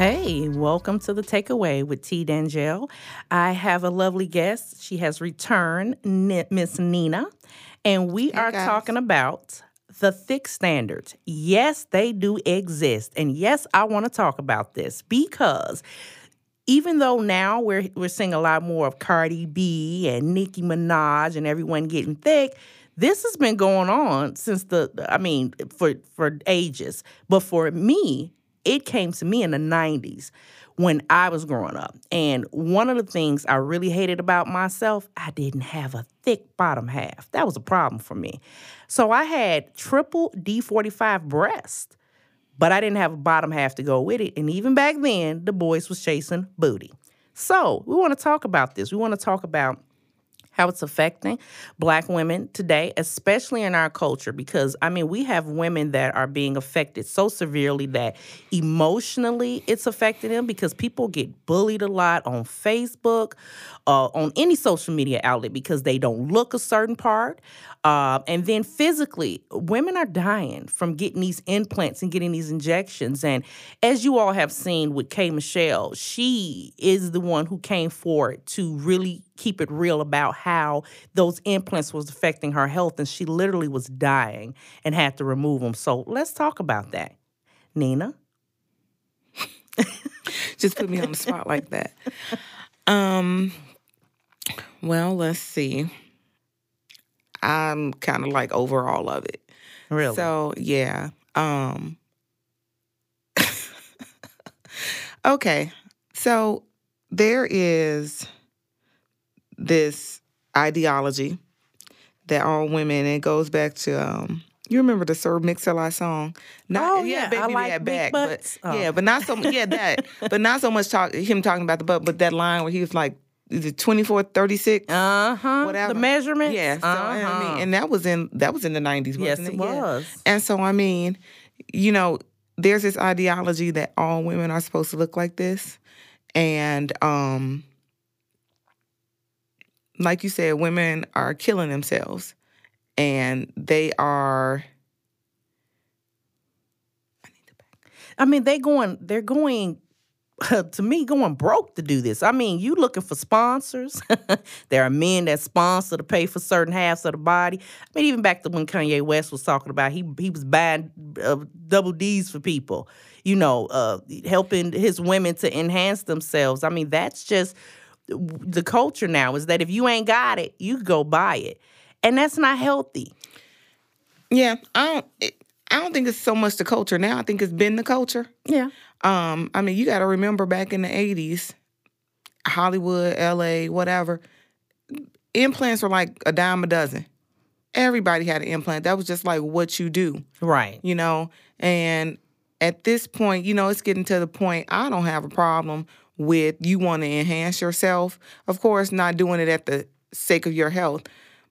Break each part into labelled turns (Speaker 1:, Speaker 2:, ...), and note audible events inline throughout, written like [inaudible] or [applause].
Speaker 1: Hey, welcome to the takeaway with T. D'Angel. I have a lovely guest. She has returned, Miss Nina, and we
Speaker 2: Hey,
Speaker 1: are
Speaker 2: guys.
Speaker 1: talking about the thick standards. Yes, they do exist, and yes, I want to talk about this because even though now we're we're seeing a lot more of Cardi B and Nicki Minaj and everyone getting thick, this has been going on since the I mean for for ages. But for me, it came to me in the 90s when I was growing up. And one of the things I really hated about myself, I didn't have a thick bottom half. That was a problem for me. So I had triple D45 breast but I didn't have a bottom half to go with it. And even back then, the boys was chasing booty. So we want to talk about this. We want to talk about how it's affecting black women today, especially in our culture, because I mean, we have women that are being affected so severely that emotionally it's affecting them because people get bullied a lot on Facebook, uh, on any social media outlet because they don't look a certain part. Uh, and then physically, women are dying from getting these implants and getting these injections. And as you all have seen with K. Michelle, she is the one who came forward to really keep it real about how those implants was affecting her health. And she literally was dying and had to remove them. So let's talk about that. Nina?
Speaker 2: Just put me on the spot like that. Um, well, let's see. I'm kind of like over all of it.
Speaker 1: Really?
Speaker 2: So yeah. Um [laughs] Okay. So there is this ideology that all women it goes back to um you remember the Sir Mix-a-Lot song?
Speaker 1: Oh, yeah, I
Speaker 2: baby
Speaker 1: like
Speaker 2: that
Speaker 1: big
Speaker 2: back,
Speaker 1: butts.
Speaker 2: but
Speaker 1: Oh.
Speaker 2: yeah, but not so yeah that, [laughs] but not so much talk him talking about the butt, but that line where he was like, is it 24, 36?
Speaker 1: uh huh.
Speaker 2: whatever.
Speaker 1: The measurement
Speaker 2: Yeah, so
Speaker 1: Uh-huh.
Speaker 2: mean, and that was in that was in the nineties,
Speaker 1: yes,
Speaker 2: wasn't
Speaker 1: it
Speaker 2: it? Yeah.
Speaker 1: was.
Speaker 2: And so I mean, you know, there's this ideology that all women are supposed to look like this, and um, like you said, women are killing themselves, and they are.
Speaker 1: I need the back. I mean, they going, they're going, [laughs] to me, going broke to do this. I mean, you looking for sponsors. [laughs] there are men that sponsor to pay for certain halves of the body. I mean, even back to when Kanye West was talking about, he he was buying uh, double D's for people. You know, uh, helping his women to enhance themselves. I mean, that's just the culture now. Is that if you ain't got it, you go buy it, and that's not healthy.
Speaker 2: Yeah, I don't. It, I don't think it's so much the culture now. I think it's been the culture.
Speaker 1: Yeah.
Speaker 2: Um, I mean, you got to remember back in the '80s, Hollywood, LA, whatever, implants were like a dime a dozen. Everybody had an implant. That was just like what you do,
Speaker 1: Right.
Speaker 2: you know. And at this point, you know, it's getting to the point. I don't have a problem with you want to enhance yourself. Of course, not doing it at the sake of your health,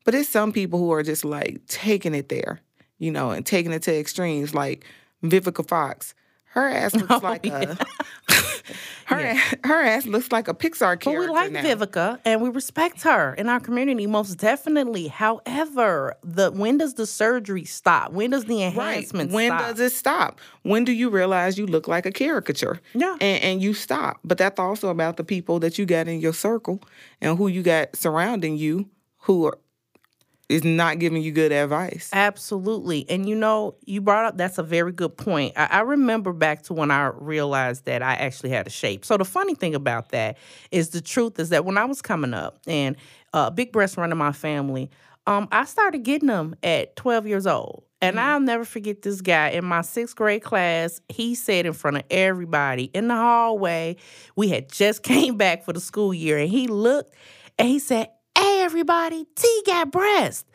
Speaker 2: but it's some people who are just like taking it there, you know, and taking it to extremes, like Vivica Fox. Her ass [laughs] oh, looks
Speaker 1: Oh,
Speaker 2: like [laughs]
Speaker 1: yeah.
Speaker 2: a her ass, her ass looks like a Pixar
Speaker 1: But we like
Speaker 2: now.
Speaker 1: Vivica and we respect her in our community most definitely. However, the when does the surgery stop? When does the
Speaker 2: Right.
Speaker 1: enhancement
Speaker 2: When
Speaker 1: stop?
Speaker 2: does it stop? When do you realize you look like a caricature?
Speaker 1: Yeah.
Speaker 2: And, and you stop. But that's also about the people that you got in your circle and who you got surrounding you who are, is not giving you good advice.
Speaker 1: Absolutely. And you know, you brought up that's a very good point. I, I remember back to when I realized that I actually had a shape. So the funny thing about that is the truth is that when I was coming up and uh, big breasts run in my family, um, I started getting them at 12 years old. And I'll never forget this guy in my sixth grade class. He said in front of everybody in the hallway, we had just [laughs] came back for the school year, and he looked and he said, everybody, T got breast.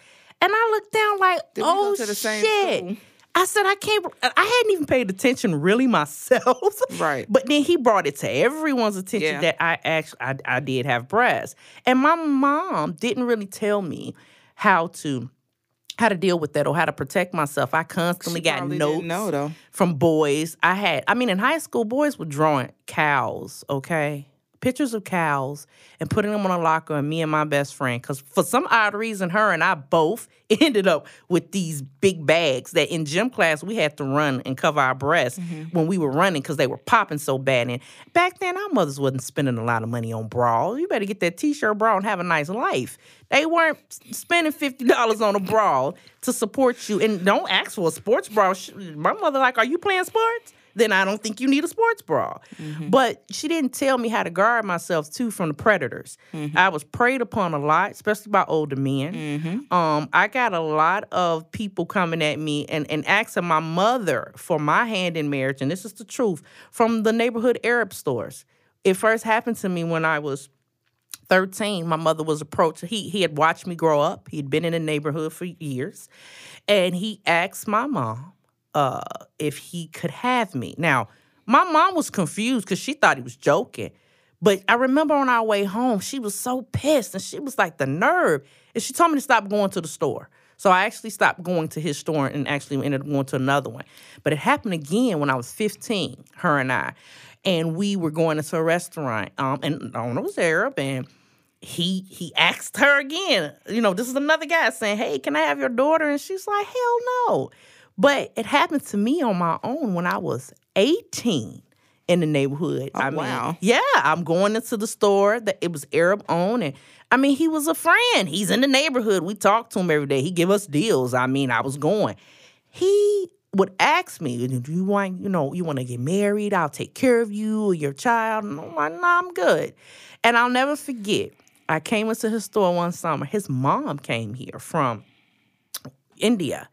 Speaker 1: And I looked down like, oh shit. I said, I can't, I hadn't even paid attention really myself.
Speaker 2: Right.
Speaker 1: But then he brought it to everyone's attention
Speaker 2: Yeah.
Speaker 1: that I actually, I, I did have breasts. And my mom didn't really tell me how to, how to deal with that or how to protect myself. I constantly
Speaker 2: She
Speaker 1: got notes
Speaker 2: know,
Speaker 1: from boys. I had, I mean, in high school, boys were drawing cows, okay? Pictures of cows and putting them on a locker and me and my best friend because for some odd reason her and i both [laughs] ended up with these big bags that in gym class we had to run and cover our breasts mm-hmm. when we were running because they were popping so bad. And back then our mothers wasn't spending a lot of money on bras. You better get that t-shirt bra and have a nice life. They weren't spending $50 on a bra to support you. And don't ask for a sports bra. My mother like are you playing sports then I don't think you need a sports bra. Mm-hmm. But she didn't tell me how to guard myself too from the predators. Mm-hmm. I was preyed upon a lot, especially by older men. Mm-hmm. Um, I got a lot of people coming at me and, and asking my mother for my hand in marriage, and this is the truth, from the neighborhood Arab stores. It first happened to me when I was 13, my mother was approached. He he had watched me grow up. He'd been in the neighborhood for years. And he asked my mom uh, if he could have me. Now, my mom was confused because she thought he was joking. But I remember on our way home, she was so pissed and she was like, the nerve. And she told me to stop going to the store. So I actually stopped going to his store and actually ended up going to another one. But it happened again when I was 15, her and I. And we were going into a restaurant. Um, and the owner was Arab and he he asked her again, you know, this is another guy saying, Hey, can I have your daughter? And she's like, Hell no. But it happened to me on my own when I was 18 in the neighborhood.
Speaker 2: Oh, I mean, wow.
Speaker 1: yeah, I'm going into the store that it was Arab owned and I mean, he was a friend. He's in the neighborhood. We talk to him every day. He give us deals. I mean, I was going. He would ask me, "Do you want, you know, you want to get married? I'll take care of you or your child." And I'm like, "No, I'm good." And I'll never forget. I came into his store one summer. His mom came here from India,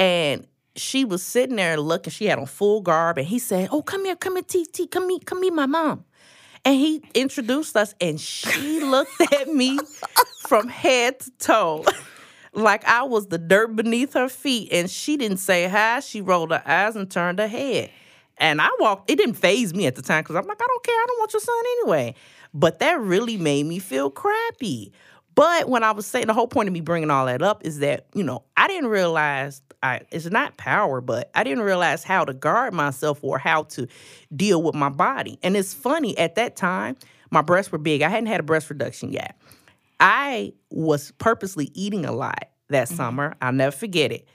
Speaker 1: and she was sitting there looking. She had on full garb, and he said, "Oh, come here, come here, T T, come meet, come meet my mom." And he introduced us, and she [laughs] looked at me from head to toe, like I was the dirt beneath her feet. And she didn't say hi. She rolled her eyes and turned her head. And I walked. It didn't phase me at the time because I'm like, I don't care. I don't want your son anyway. But that really made me feel crappy. But when I was saying the whole point of me bringing all that up is that you know I didn't realize I it's not power, but I didn't realize how to guard myself or how to deal with my body. And it's funny at that time my breasts were big. I hadn't had a breast reduction yet. I was purposely eating a lot that mm-hmm. summer. I'll never forget it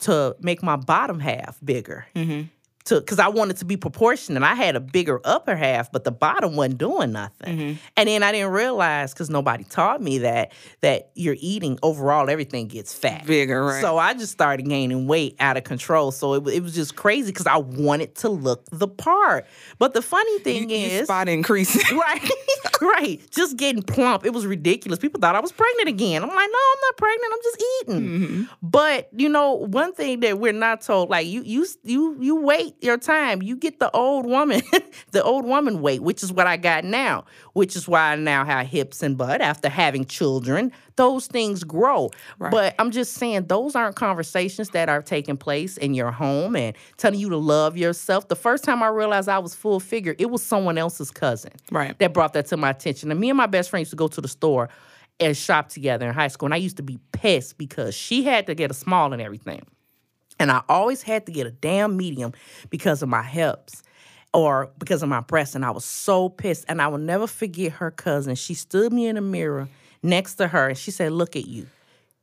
Speaker 1: to make my bottom half bigger. Mm-hmm to because I wanted to be proportionate. I had a bigger upper half, but the bottom wasn't doing nothing. Mm-hmm. And then I didn't realize because nobody taught me that that you're eating overall everything gets fat,
Speaker 2: bigger. Right?
Speaker 1: So I just started gaining weight out of control. So it, it was just crazy because I wanted to look the part. But the funny thing
Speaker 2: you,
Speaker 1: is,
Speaker 2: you spot increasing, [laughs]
Speaker 1: right, [laughs] [laughs] right, just getting plump. It was ridiculous. People thought I was pregnant again. I'm like, no, I'm not pregnant. I'm just eating. Mm-hmm. But you know, one thing that we're not told, like you, you, you, you wait your time. You get the old woman, [laughs] the old woman weight, which is what I got now, which is why I now have hips and butt after having children. Those things grow. Right. But I'm just saying, those aren't conversations that are taking place in your home and telling you to love yourself. The first time I realized I was full figure, it was someone else's cousin
Speaker 2: right.
Speaker 1: that brought that to my attention. And me and my best friend used to go to the store and shop together in high school. And I used to be pissed because she had to get a small and everything. And I always had to get a damn medium because of my hips or because of my breasts. And I was so pissed. And I will never forget her cousin. She stood me in a mirror next to her and she said, Look at you.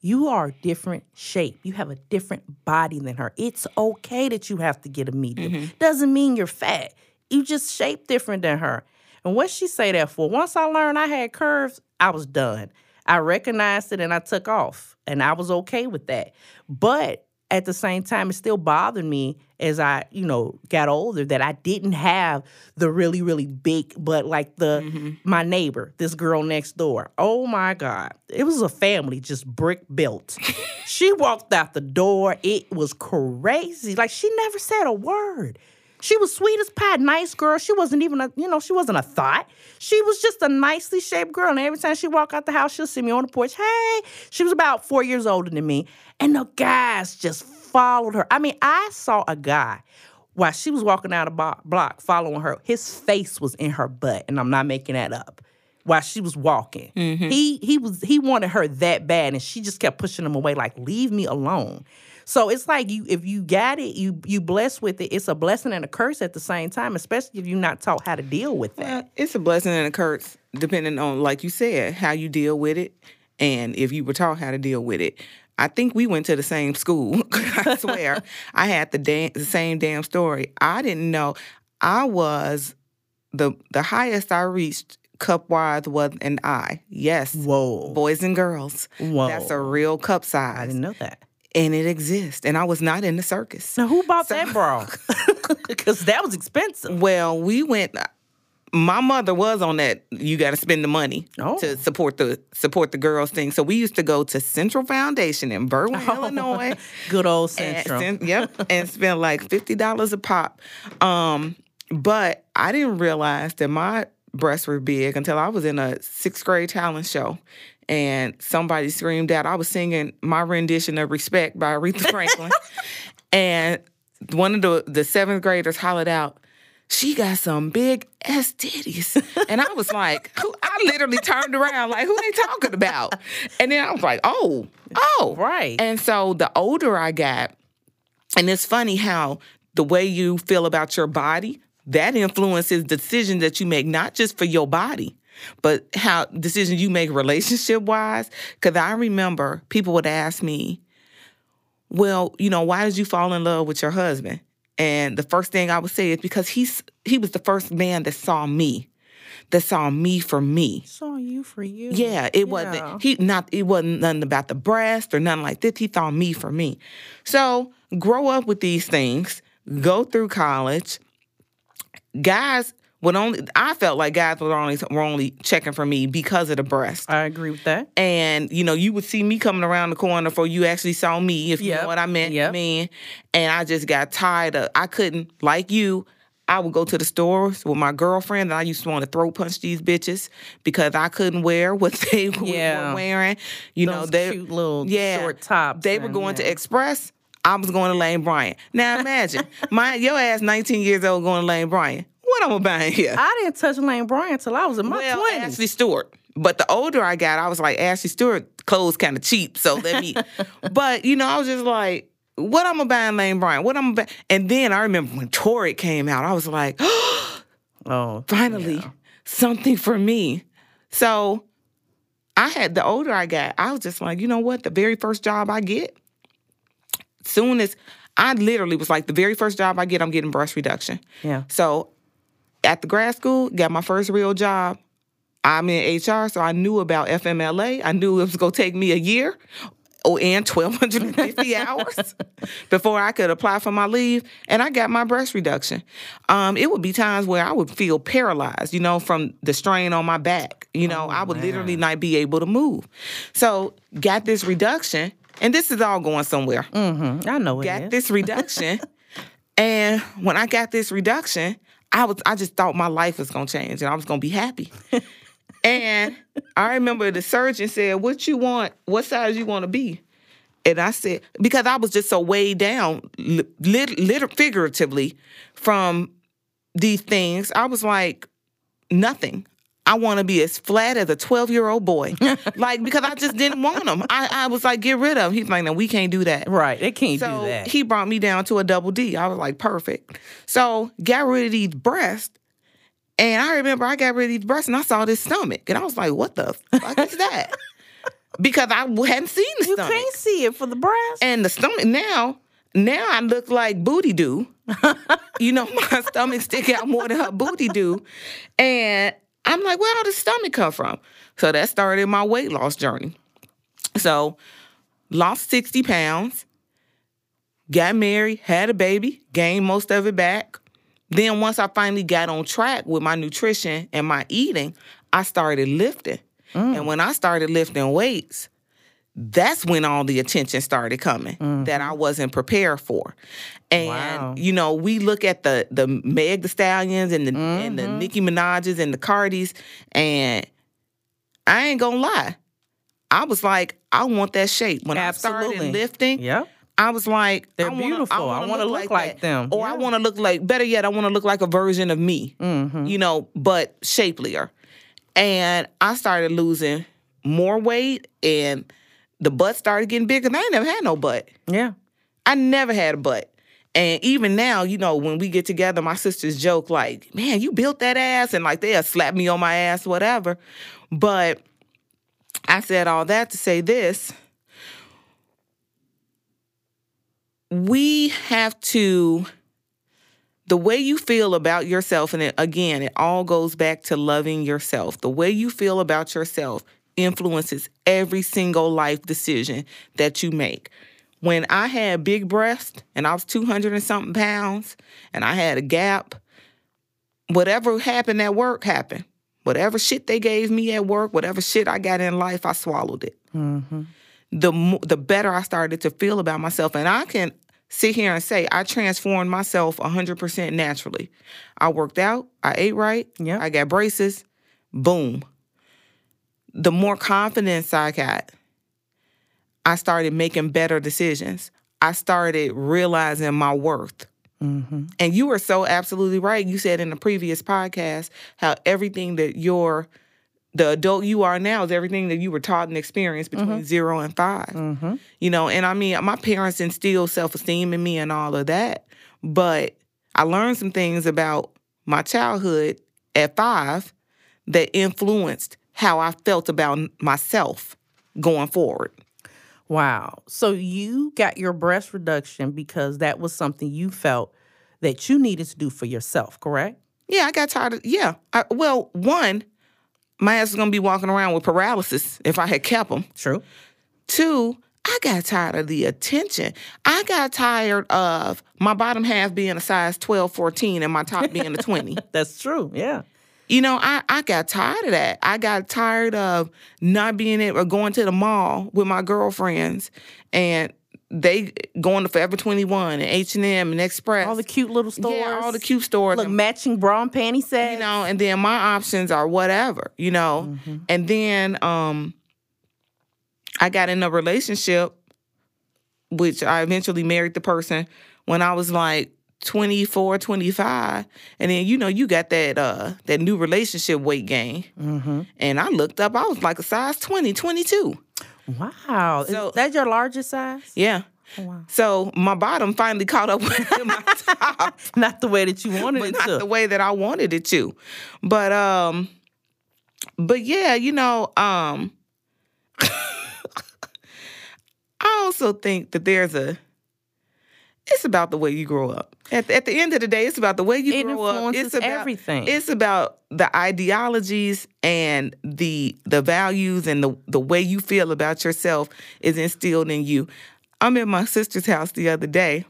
Speaker 1: You are a different shape. You have a different body than her. It's okay that you have to get a medium. Mm-hmm. Doesn't mean you're fat. You just shape different than her. And what she say that for? Once I learned I had curves, I was done. I recognized it and I took off. And I was okay with that. But at the same time, it still bothered me as I, you know, got older that I didn't have the really, really big, but like the mm-hmm. my neighbor, this girl next door. Oh my God. It was a family just brick built. [laughs] she walked out the door. It was crazy. Like she never said a word. She was sweet as pie, nice girl. She wasn't even a, you know, she wasn't a thought. She was just a nicely shaped girl. And every time she walk out the house, she'll see me on the porch. Hey, she was about four years older than me. And the guys just followed her. I mean, I saw a guy while she was walking down the block following her. His face was in her butt, and I'm not making that up. While she was walking, mm-hmm. he he was he wanted her that bad, and she just kept pushing him away, like leave me alone. So it's like you if you got it, you you blessed with it. It's a blessing and a curse at the same time, especially if you're not taught how to deal with that.
Speaker 2: Well, it's a blessing and a curse, depending on, like you said, how you deal with it, and if you were taught how to deal with it. I think we went to the same school. [laughs] I swear, I had the, da- the same damn story. I didn't know. I was the the highest I reached cup wise was an I. Yes,
Speaker 1: Whoa.
Speaker 2: boys and girls.
Speaker 1: Whoa.
Speaker 2: That's a real cup size.
Speaker 1: I didn't know that.
Speaker 2: and it exists. And I was not in the circus.
Speaker 1: Now who bought that bra? [laughs] [laughs] Because that was expensive.
Speaker 2: Well, we went. My mother was on that. You got to spend the money
Speaker 1: Oh.
Speaker 2: to support the support the girls thing. So we used to go to Central Foundation in Berwyn, Illinois. [laughs]
Speaker 1: Good old Central.
Speaker 2: spend- yep, and spend like fifty dollars a pop. Um, but I didn't realize that my breasts were big until I was in a sixth grade talent show, and somebody screamed out. I was singing my rendition of "Respect" by Aretha Franklin, [laughs] and one of the the seventh graders hollered out. She got some big ass titties. [laughs] And I was like, who I literally turned around, like, who they talking about? And then I was like, oh, oh.
Speaker 1: Right.
Speaker 2: And so the older I got, and it's funny how the way you feel about your body, that influences decisions that you make, not just for your body, but how decisions you make relationship wise. Because I remember people would ask me, well, you know, why did you fall in love with your husband? And the first thing I would say is because he's he was the first man that saw me, that saw me for me.
Speaker 1: Saw you for you.
Speaker 2: Yeah, it
Speaker 1: Yeah.
Speaker 2: wasn't he not it wasn't nothing about the breast or nothing like this. He thought me for me. So grow up with these things, go through college. Guys would only I felt like guys were only were only checking for me because of the breast.
Speaker 1: I agree with that.
Speaker 2: And you know, you would see me coming around the corner before you actually saw me, if you know what I meant,
Speaker 1: yep.
Speaker 2: man. And I just got tired of I couldn't like you. I would go to the stores with my girlfriend, and I used to want to throw punch these bitches because I couldn't wear what [laughs] they
Speaker 1: Yeah.
Speaker 2: were wearing. You know,
Speaker 1: Those
Speaker 2: they
Speaker 1: cute little
Speaker 2: yeah,
Speaker 1: short tops.
Speaker 2: They were going to. Express. I was going to Lane Bryant. Now imagine [laughs] my your ass, nineteen years old, going to Lane Bryant. What I'm I buying here?
Speaker 1: I didn't touch Lane Bryant till I was in my
Speaker 2: well,
Speaker 1: twenties.
Speaker 2: Ashley Stewart. But the older I got, I was like, Ashley Stewart clothes kind of cheap, so let me. [laughs] but you know, I was just like, what I'm gonna buy in Lane Bryant? What I'm gonna buy? And then I remember when Torrid came out, I was like, [gasps]
Speaker 1: oh,
Speaker 2: finally, something for me. So I had the older I got, I was just like, you know what? The very first job I get, soon as I literally was like, the very first job I get, I'm getting breast reduction.
Speaker 1: yeah.
Speaker 2: So at the grad school, got my first real job. I'm in HR, so I knew about FMLA. I knew it was gonna take me a year oh, and 1,250 [laughs] hours before I could apply for my leave. And I got my breast reduction. Um, it would be times where I would feel paralyzed, you know, from the strain on my back. You know, I would literally not be able to move. So got this reduction, and this is all going somewhere
Speaker 1: Mm-hmm. I know it
Speaker 2: got
Speaker 1: is.
Speaker 2: this reduction. [laughs] and when I got this reduction, I was I just thought my life was gonna change and I was gonna be happy. [laughs] and I remember the surgeon said, What you want, what size you want to be? And I said, because I was just so weighed down, li- lit, lit, figuratively, from these things, I was like, nothing. I want to be as flat as a 12 year old boy. [laughs] like, because I just didn't want them. I, I was like, get rid of him. He's like, no, we can't do that.
Speaker 1: right. They can't
Speaker 2: So
Speaker 1: do that.
Speaker 2: he brought me down to a double D. I was like, perfect. So got rid of these breasts. And I remember I got rid of these breasts and I saw this stomach. And I was like, what the fuck is that? [laughs] Because I hadn't seen the
Speaker 1: you
Speaker 2: stomach.
Speaker 1: can't see it for the breast.
Speaker 2: And the stomach now, now I look like booty do. [laughs] you know, my stomach stick out more than her booty do. And I'm like, where all the stomach come from? So that started my weight loss journey. So lost 60 pounds, got married, had a baby, gained most of it back. Then once I finally got on track with my nutrition and my eating, I started lifting. And mm. when I started lifting weights, that's when all the attention started coming that I wasn't prepared for. And
Speaker 1: Wow.
Speaker 2: you know, we look at the the Meg the Stallions and the and the Nicki Minaj's and the Cardis, and I ain't gonna lie. I was like, I want that shape. When I
Speaker 1: Absolutely.
Speaker 2: started lifting,
Speaker 1: Yep.
Speaker 2: I was like,
Speaker 1: They're
Speaker 2: I wanna,
Speaker 1: beautiful. I
Speaker 2: wanna
Speaker 1: wanna look like
Speaker 2: that.
Speaker 1: them.
Speaker 2: Or I want to look like, better yet, I want to look like a version of me,
Speaker 1: Mm-hmm.
Speaker 2: you know, but shapelier. And I started losing more weight and the butt started getting bigger. And I ain't never had no butt.
Speaker 1: Yeah.
Speaker 2: I never had a butt. And even now, you know, when we get together, my sisters joke like, "Man, you built that ass," and like they'll slap me on my ass, whatever. But I said all that to say this: we have to the way you feel about yourself and it, again it all goes back to loving yourself the way you feel about yourself influences every single life decision that you make when i had big breasts and i was 200 and something pounds and i had a gap whatever happened at work happened whatever shit they gave me at work whatever shit i got in life i swallowed it mm-hmm. the mo- the better I started to feel about myself. And I can sit here and say I transformed myself 100% naturally. I worked out, I ate right,
Speaker 1: Yep.
Speaker 2: I got braces, boom. The more confidence I got, I started making better decisions. I started realizing my worth.
Speaker 1: Mm-hmm.
Speaker 2: And you were so absolutely right. You said in the previous podcast how everything that you're, the adult you are now is everything that you were taught and experienced between zero and 5
Speaker 1: Mm-hmm.
Speaker 2: You know, and I mean, my parents instilled self esteem in me and all of that. But I learned some things about my childhood at five that influenced how I felt about myself going forward.
Speaker 1: Wow. So you got your breast reduction because that was something you felt that you needed to do for yourself, correct?
Speaker 2: Yeah, I got tired of, yeah. I, well, one, my ass is gonna be walking around with paralysis if I had kept them.
Speaker 1: True.
Speaker 2: Two, I got tired of the attention. I got tired of my bottom half being a size 12, 14 and my top being a 20. [laughs]
Speaker 1: That's true. Yeah.
Speaker 2: You know, I, I got tired of that. I got tired of not being able or going to the mall with my girlfriends and they going to Forever 21 and H&M and Express.
Speaker 1: All the cute little stores.
Speaker 2: Yeah, all the cute stores.
Speaker 1: Look,
Speaker 2: and-
Speaker 1: matching bra and panty sets.
Speaker 2: you know, and then my options are whatever, you know.
Speaker 1: Mm-hmm.
Speaker 2: And then um I got in a relationship which I eventually married the person when I was like 24, 25. And then you know, you got that uh that new relationship weight gain.
Speaker 1: Mm-hmm.
Speaker 2: And I looked up, I was like a size 20, 22.
Speaker 1: Wow.
Speaker 2: So-
Speaker 1: Is that your largest size?
Speaker 2: Yeah.
Speaker 1: Oh, wow.
Speaker 2: So my bottom finally caught up [laughs] with my top. [laughs]
Speaker 1: Not the way that you wanted
Speaker 2: but
Speaker 1: it
Speaker 2: not
Speaker 1: to.
Speaker 2: the way that I wanted it to. But um but yeah, you know, um [laughs] I also think that there's a it's about the way you grow up. At, at the end of the day, it's about the way you
Speaker 1: It
Speaker 2: grow up. It's about
Speaker 1: everything.
Speaker 2: It's about the ideologies and the the values and the the way you feel about yourself is instilled in you. I'm at my sister's house the other day,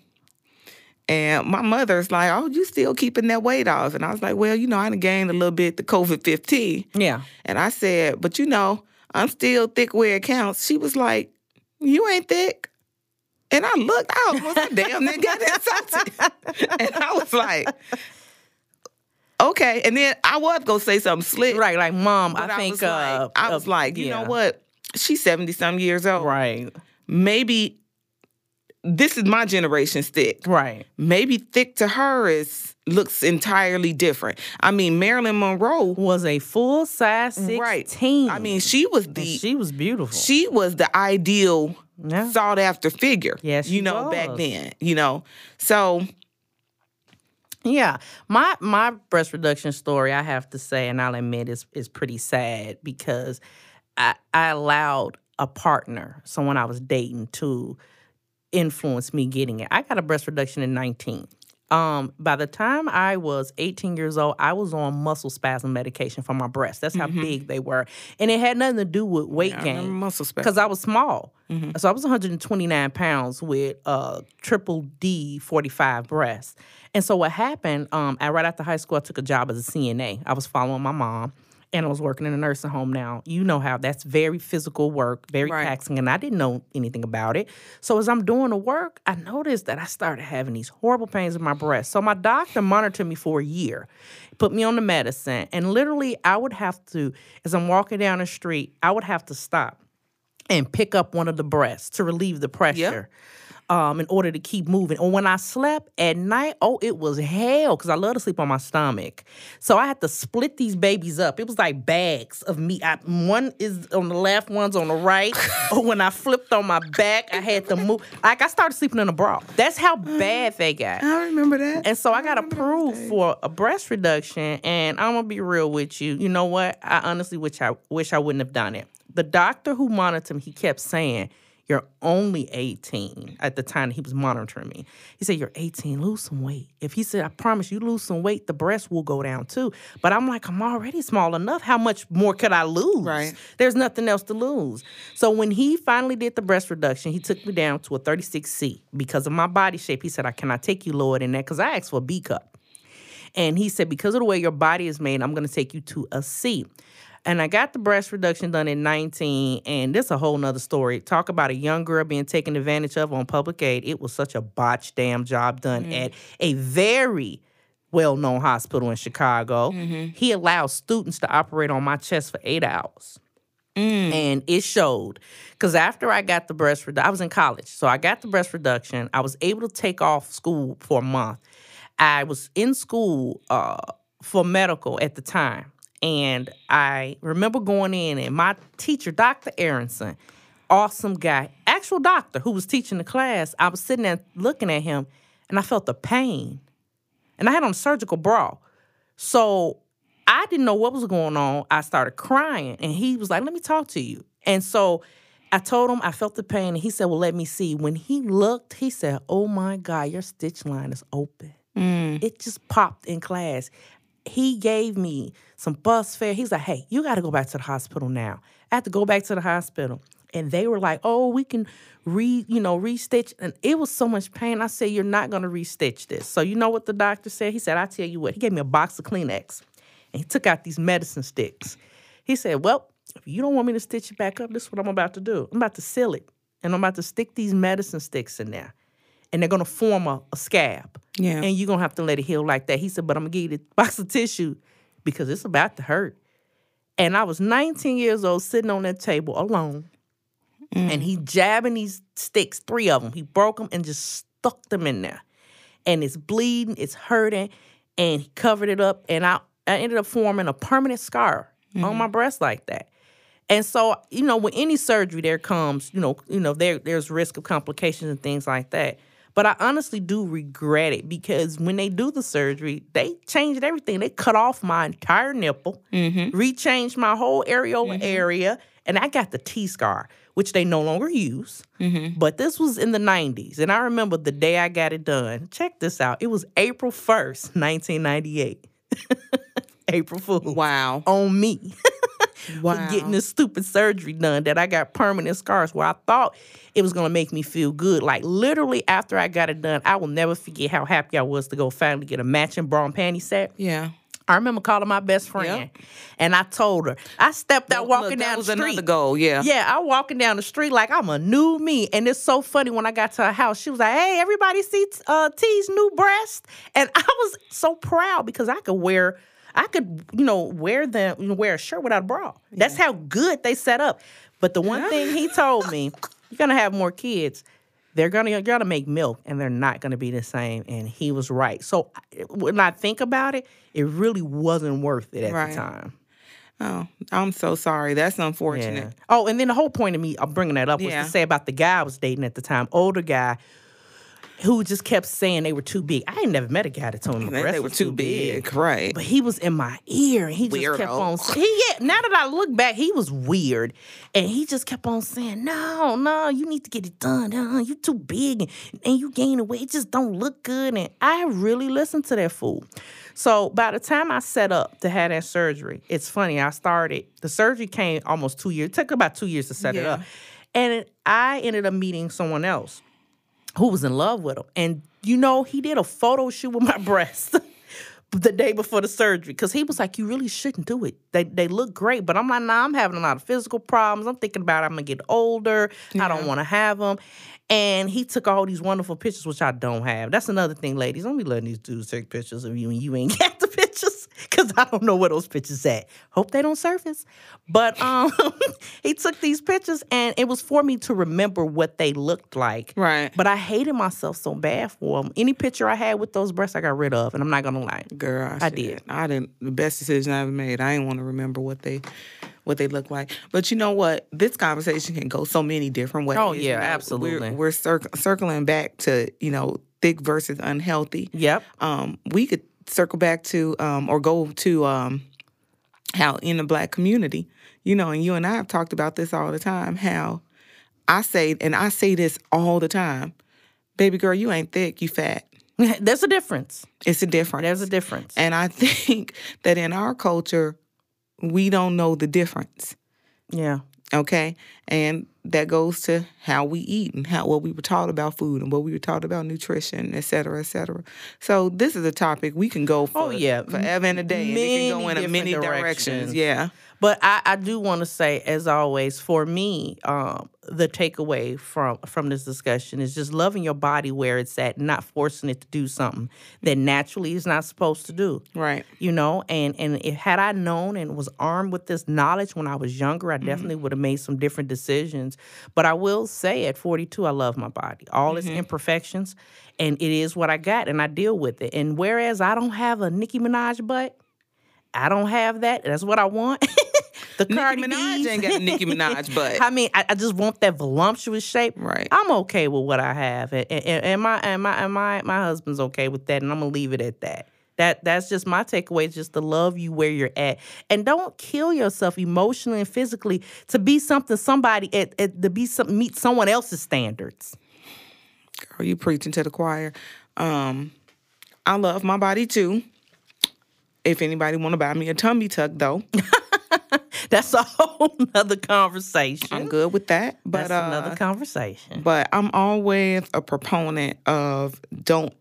Speaker 2: and my mother's like, "Oh, you still keeping that weight off?" And I was like, "Well, you know, I gained a little bit the COVID fifteen."
Speaker 1: yeah.
Speaker 2: And I said, "But you know, I'm still thick where it counts." She was like, "You ain't thick." And I looked, I almost I damn near got insulted. [laughs] and I was like, "Okay." And then I was gonna say something slick,
Speaker 1: Right. Like, mom,
Speaker 2: But
Speaker 1: I think
Speaker 2: was
Speaker 1: uh,
Speaker 2: like, I was
Speaker 1: uh,
Speaker 2: like, you
Speaker 1: yeah.
Speaker 2: know what? She's seventy some years old.
Speaker 1: Right.
Speaker 2: Maybe this is my generation thick
Speaker 1: Right.
Speaker 2: maybe thick to her is looks entirely different. I mean, Marilyn Monroe,
Speaker 1: Was a full size 16.
Speaker 2: right? I mean, she was
Speaker 1: And
Speaker 2: the
Speaker 1: she was beautiful.
Speaker 2: she was the ideal
Speaker 1: Yeah.
Speaker 2: sought after figure.
Speaker 1: Yes,
Speaker 2: you know back then. You know, so
Speaker 1: Yeah, my my breast reduction story, I have to say, and I'll admit, is is pretty sad because I I allowed a partner, someone I was dating, to influence me getting it. I got a breast reduction in nineteen. Um, by the time I was 18 years old, I was on muscle spasm medication for my breasts. That's how big they were, and it had nothing to do with weight
Speaker 2: remember
Speaker 1: gain
Speaker 2: muscle spasm.
Speaker 1: because I was small. So I was 129 pounds with uh, triple D 45 breasts. And so what happened, um, I, right after high school, I took a job as a CNA. I was following my mom and I was working in a nursing home now. You know how that's very physical work, very
Speaker 2: Right.
Speaker 1: taxing, and I didn't know anything about it. So as I'm doing the work, I noticed that I started having these horrible pains in my breast. So my doctor monitored me for a year, put me on the medicine, and literally I would have to, as I'm walking down the street, I would have to stop and pick up one of the breasts to relieve the pressure. Um, in order to keep moving. Or when I slept at night, oh, it was hell because I love to sleep on my stomach. So I had to split these babies up. It was like bags of meat. I, one is on the left, one's on the right. [laughs] or when I flipped on my back, I had to move. Like I started sleeping in a bra. That's how bad they got.
Speaker 2: I remember that.
Speaker 1: And so I got approved for a breast reduction, and I'm gonna be real with you. You know what? I honestly wish I wish I wouldn't have done it. The doctor who monitored me, he kept saying, "You're only 18." At the time he was monitoring me, he said, "You're 18. Lose some weight." If he said, "I promise you, lose some weight, the breast will go down too." But I'm like, I'm already small enough. How much more could I lose?
Speaker 2: Right.
Speaker 1: There's nothing else to lose. So when he finally did the breast reduction, he took me down to a 36C because of my body shape. He said, I cannot take you lower than that because I asked for a B cup. And he said, because of the way your body is made, I'm going to take you to a C. And I got the breast reduction done in 19, and this a whole nother story. Talk about a young girl being taken advantage of on public aid. It was such a botched damn job done mm-hmm. at a very well-known hospital in Chicago. Mm-hmm. He allowed students to operate on my chest for eight hours mm. and it showed because after I got the breast reduction, I was in college, so I got the breast reduction. I was able to take off school for a month. I was in school uh, for medical at the time, and I remember going in, and my teacher, Dr. Aronson, awesome guy, actual doctor who was teaching the class. I was sitting there looking at him, and I felt the pain, and I had on a surgical bra, so I didn't know what was going on. I started crying, and he was like, "Let me talk to you." And so I told him I felt the pain, and he said, "Well, let me see." When he looked, he said, "Oh my God, your stitch line is open." Mm. It just popped in class. He gave me some bus fare. He's like, "Hey, you got to go back to the hospital now." I had to go back to the hospital, and they were like, "Oh, we can re, you know, restitch." And it was so much pain. I said, "You're not gonna restitch this." So you know what the doctor said? He said, "I tell you what." He gave me a box of Kleenex, and he took out these medicine sticks. He said, "Well, if you don't want me to stitch it back up, this is what I'm about to do. I'm about to seal it, and I'm about to stick these medicine sticks in there, and they're gonna form a, a scab."
Speaker 2: Yeah.
Speaker 1: And you're gonna have to let it heal like that. He said, but I'm gonna give you the [laughs] box of tissue because it's about to hurt. And I was 19 years old sitting on that table alone. Mm. And he jabbing these sticks, three of them. He broke them and just stuck them in there. And it's bleeding, it's hurting. And he covered it up. And I, I ended up forming a permanent scar on mm-hmm. my breast like that. And so, you know, with any surgery, there comes, you know, you know, there there's risk of complications and things like that. But I honestly do regret it because when they do the surgery, they changed everything. They cut off my entire nipple, mm-hmm. rechanged my whole areola mm-hmm. area, and I got the T scar, which they no longer use. Mm-hmm. But this was in the 90s. And I remember the day I got it done. Check this out. It was April 1st, 1998. [laughs] April Fool
Speaker 2: Wow.
Speaker 1: on me [laughs]
Speaker 2: Wow.
Speaker 1: for getting this stupid surgery done that I got permanent scars where I thought it was gonna make me feel good. Like literally after I got it done, I will never forget how happy I was to go finally get a matching bra and panty set.
Speaker 2: Yeah.
Speaker 1: I remember calling my best friend and I told her. I stepped out walking
Speaker 2: Look,
Speaker 1: down the street.
Speaker 2: another goal. Yeah.
Speaker 1: Yeah, I was walking down the street like I'm a new me. And it's so funny when I got to her house, she was like, Hey, everybody see uh, T's new breast? And [laughs] I was so proud because I could wear, I could, you know, wear them, you know, wear a shirt without a bra. That's how good they set up. But the one thing he [laughs] told me, you're gonna have more kids. They're gonna you're gonna make milk and they're not gonna be the same. And he was right. So when I think about it, it really wasn't worth it at
Speaker 2: Right.
Speaker 1: the time.
Speaker 2: Oh, I'm so sorry. That's unfortunate.
Speaker 1: Yeah. Oh, and then the whole point of me of bringing that up was
Speaker 2: Yeah.
Speaker 1: to say about the guy I was dating at the time, older guy, who just kept saying they were too big. I ain't never met a guy that told me my
Speaker 2: They,
Speaker 1: breasts
Speaker 2: they were too big. Right.
Speaker 1: But he was in my ear, and he just kept on he, yeah, now that I look back, he was weird. And he just kept on saying, no, no, you need to get it done. Uh, you too big, and, and you gaining weight. It just don't look good. And I really listened to that fool. So by the time I set up to have that surgery, it's funny, I started, the surgery came almost two years. It took about two years to set it up. And I ended up meeting someone else who was in love with him. And you know, he did a photo shoot with my [laughs] breasts the day before the surgery because he was like, "You really shouldn't do it. They they look great." But I'm like, "Nah, I'm having a lot of physical problems. I'm thinking about I'm gonna get older. I don't want to have them." And he took all these wonderful pictures, which I don't have. That's another thing, ladies. Don't be letting these dudes take pictures of you and you ain't [laughs] got the pictures. Because I don't know where those pictures at. Hope they don't surface. But [laughs] um, [laughs] he took these pictures, and it was for me to remember what they looked like.
Speaker 2: Right.
Speaker 1: But I hated myself so bad for them. Any picture I had with those breasts, I got rid of, and I'm not gonna lie.
Speaker 2: Girl, I,
Speaker 1: I did.
Speaker 2: I didn't. The best decision I ever made. I didn't want to remember what they, what they look like. But you know what? This conversation can go so many different ways.
Speaker 1: Oh, yeah,
Speaker 2: you know.
Speaker 1: absolutely.
Speaker 2: We're, we're circ- circling back to you know thick versus unhealthy.
Speaker 1: Yep.
Speaker 2: Um, we could circle back to um, or go to um, how in the black community, you know, and you and I have talked about this all the time. How I say, and I say this all the time, baby girl, you ain't thick, you fat. [laughs]
Speaker 1: There's a difference.
Speaker 2: It's a difference.
Speaker 1: There's a difference.
Speaker 2: And I [laughs] think that in our culture, we don't know the difference.
Speaker 1: Yeah.
Speaker 2: Okay. And that goes to how we eat and how what we were taught about food and what we were taught about nutrition, et cetera, et cetera. So this is a topic we can go oh, for
Speaker 1: Oh, yeah.
Speaker 2: forever and a day. and it can go
Speaker 1: Many
Speaker 2: in many directions.
Speaker 1: directions.
Speaker 2: Yeah.
Speaker 1: But I, I do want to say, as always, for me, um, the takeaway from from this discussion is just loving your body where it's at, not forcing it to do something that naturally is not supposed to do.
Speaker 2: Right.
Speaker 1: You know, and and if, had I known and was armed with this knowledge when I was younger, I definitely would have made some different decisions. But I will say, at 42, I love my body, all its imperfections, and it is what I got, and I deal with it. And whereas I don't have a Nicki Minaj butt, I don't have that. That's what I want. [laughs] the
Speaker 2: Nicki
Speaker 1: Cardi
Speaker 2: Minaj
Speaker 1: B's.
Speaker 2: ain't got Nicki Minaj butt. [laughs]
Speaker 1: I mean, I, I just want that voluptuous shape.
Speaker 2: Right.
Speaker 1: I'm okay with what I have, and, and, and my and my and my my husband's okay with that, and I'm gonna leave it at that. That that's just my takeaway. Just to love you where you're at, and don't kill yourself emotionally and physically to be something somebody at, at to be some meet someone else's standards.
Speaker 2: Girl, you preaching to the choir. Um, I love my body too. If anybody want to buy me a tummy tuck, though, [laughs] [laughs]
Speaker 1: That's a whole nother conversation.
Speaker 2: I'm good with that. But
Speaker 1: That's
Speaker 2: uh,
Speaker 1: another conversation.
Speaker 2: But I'm always a proponent of don't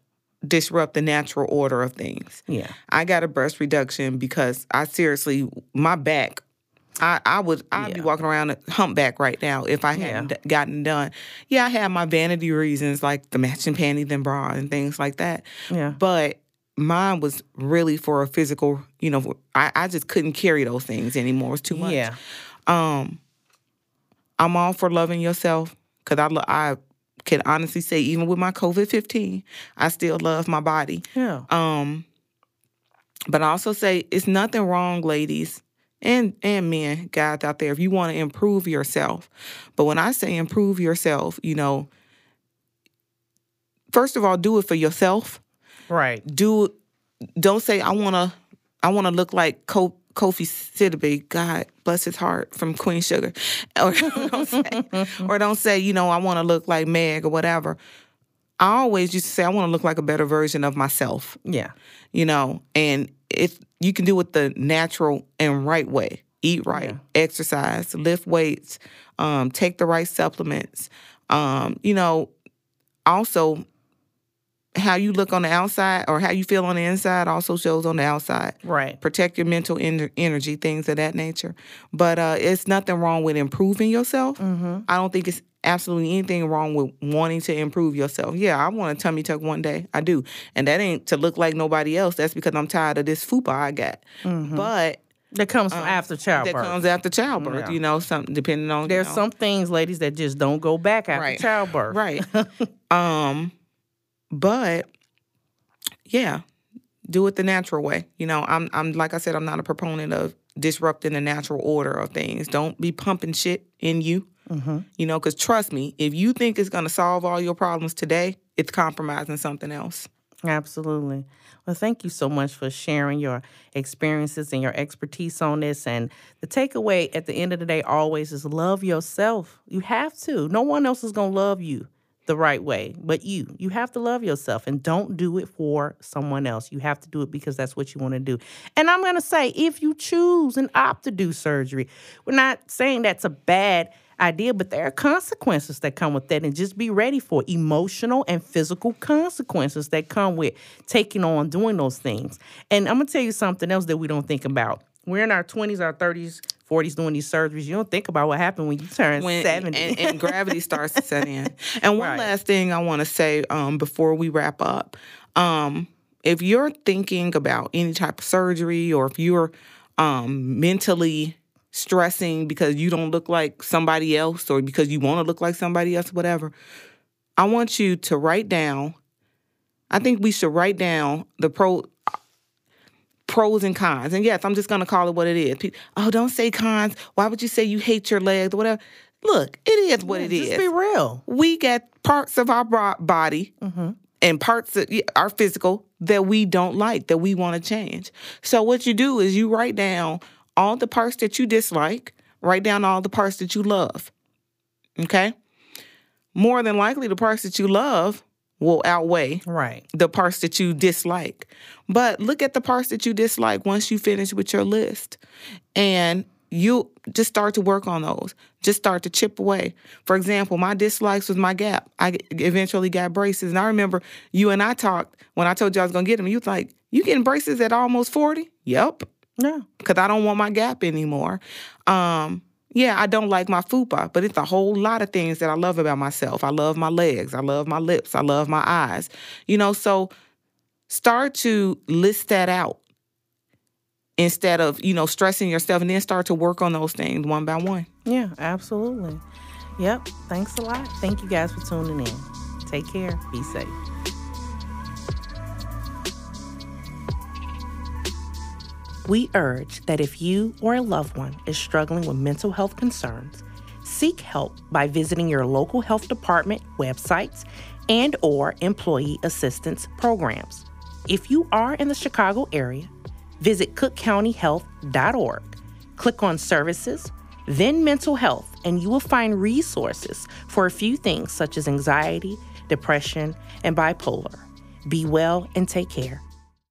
Speaker 2: disrupt the natural order of things.
Speaker 1: Yeah.
Speaker 2: I got a breast reduction because I seriously my back. I, I would I'd be walking around a humpback right now if I hadn't d- gotten done. Yeah, I had my vanity reasons like the matching panties and bra and things like that.
Speaker 1: Yeah.
Speaker 2: But mine was really for a physical, you know, I, I just couldn't carry those things anymore. It was too much.
Speaker 1: Yeah.
Speaker 2: Um, I'm all for loving yourself because I, lo- I can honestly say, even with my COVID 15, I still love my body.
Speaker 1: Yeah.
Speaker 2: Um, but I also say it's nothing wrong, ladies and and men, guys out there, if you want to improve yourself. But when I say improve yourself, you know, first of all, do it for yourself.
Speaker 1: Right.
Speaker 2: Do don't say I wanna I wanna look like Co- Kofi Siriboe, God bless his heart, from Queen Sugar, [laughs] or don't say, or don't say you know I want to look like Meg or whatever. I always used to say I want to look like a better version of myself
Speaker 1: Yeah.
Speaker 2: you know, and if you can do it the natural and right way, eat right,
Speaker 1: Yeah.
Speaker 2: exercise, lift weights, um, take the right supplements, um, you know, also how you look on the outside or how you feel on the inside also shows on the outside.
Speaker 1: Right.
Speaker 2: Protect your mental ener- energy, things of that nature. But uh, it's nothing wrong with improving yourself.
Speaker 1: Mm-hmm.
Speaker 2: I don't think it's absolutely anything wrong with wanting to improve yourself. Yeah, I want a tummy tuck one day. I do. And that ain't to look like nobody else. That's because I'm tired of this fupa I got. But
Speaker 1: That comes from after childbirth.
Speaker 2: That comes after childbirth,
Speaker 1: Yeah.
Speaker 2: you know, something depending on
Speaker 1: There's
Speaker 2: you know.
Speaker 1: some things, ladies, that just don't go back after
Speaker 2: Right.
Speaker 1: childbirth.
Speaker 2: Right. [laughs] um but yeah, do it the natural way. You know, I'm I'm like I said, I'm not a proponent of disrupting the natural order of things. Don't be pumping shit in you.
Speaker 1: Mm-hmm.
Speaker 2: You know, because trust me, if you think it's going to solve all your problems today, it's compromising something else.
Speaker 1: Absolutely. Well, thank you so much for sharing your experiences and your expertise on this. And the takeaway at the end of the day always is love yourself. You have to. No one else is going to love you the right way but you. You have to love yourself and don't do it for someone else. You have to do it because that's what you want to do. And I'm going to say if you choose and opt to do surgery, we're not saying that's a bad idea, but there are consequences that come with that, and just be ready for emotional and physical consequences that come with taking on doing those things. And I'm gonna tell you something else that we don't think about. We're in our 20s, our 30s, 40s doing these surgeries. You don't think about what happened when you turn
Speaker 2: when
Speaker 1: 70.
Speaker 2: and, and gravity starts to set in. [laughs] And one
Speaker 1: Right.
Speaker 2: last thing I want to say um, before we wrap up, um, if you're thinking about any type of surgery or if you're um, mentally stressing because you don't look like somebody else or because you want to look like somebody else, whatever, I want you to write down. I think we should write down the pro pros and cons. And yes, I'm just gonna call it what it is. oh, don't say cons. Why would you say you hate your legs or whatever? Look, it is what
Speaker 1: yeah,
Speaker 2: it
Speaker 1: just
Speaker 2: is.
Speaker 1: Be real.
Speaker 2: We get parts of our body mm-hmm. and parts of our physical that we don't like, that we want to change. So what you do is you write down all the parts that you dislike. Write down all the parts that you love. Okay. More than likely, the parts that you love will outweigh
Speaker 1: right.
Speaker 2: the parts that you dislike. But look at the parts that you dislike once you finish with your list. And you just start to work on those. Just start to chip away. For example, my dislikes was my gap. I eventually got braces. And I remember you and I talked when I told you I was going to get them. You was like, you getting braces at almost 40? Yep.
Speaker 1: Yeah.
Speaker 2: Because I don't want my gap anymore. Um, yeah, I don't like my fupa, but it's a whole lot of things that I love about myself. I love my legs. I love my lips. I love my eyes. You know, so start to list that out instead of, you know, stressing yourself and then start to work on those things one by one.
Speaker 1: Yeah, absolutely. Yep. Thanks a lot. Thank you guys for tuning in. Take care. Be safe. We urge that if you or a loved one is struggling with mental health concerns, seek help by visiting your local health department websites and or employee assistance programs. If you are in the Chicago area, visit cookcountyhealth.org. Click on services, then mental health, and you will find resources for a few things such as anxiety, depression, and bipolar. Be well and take care.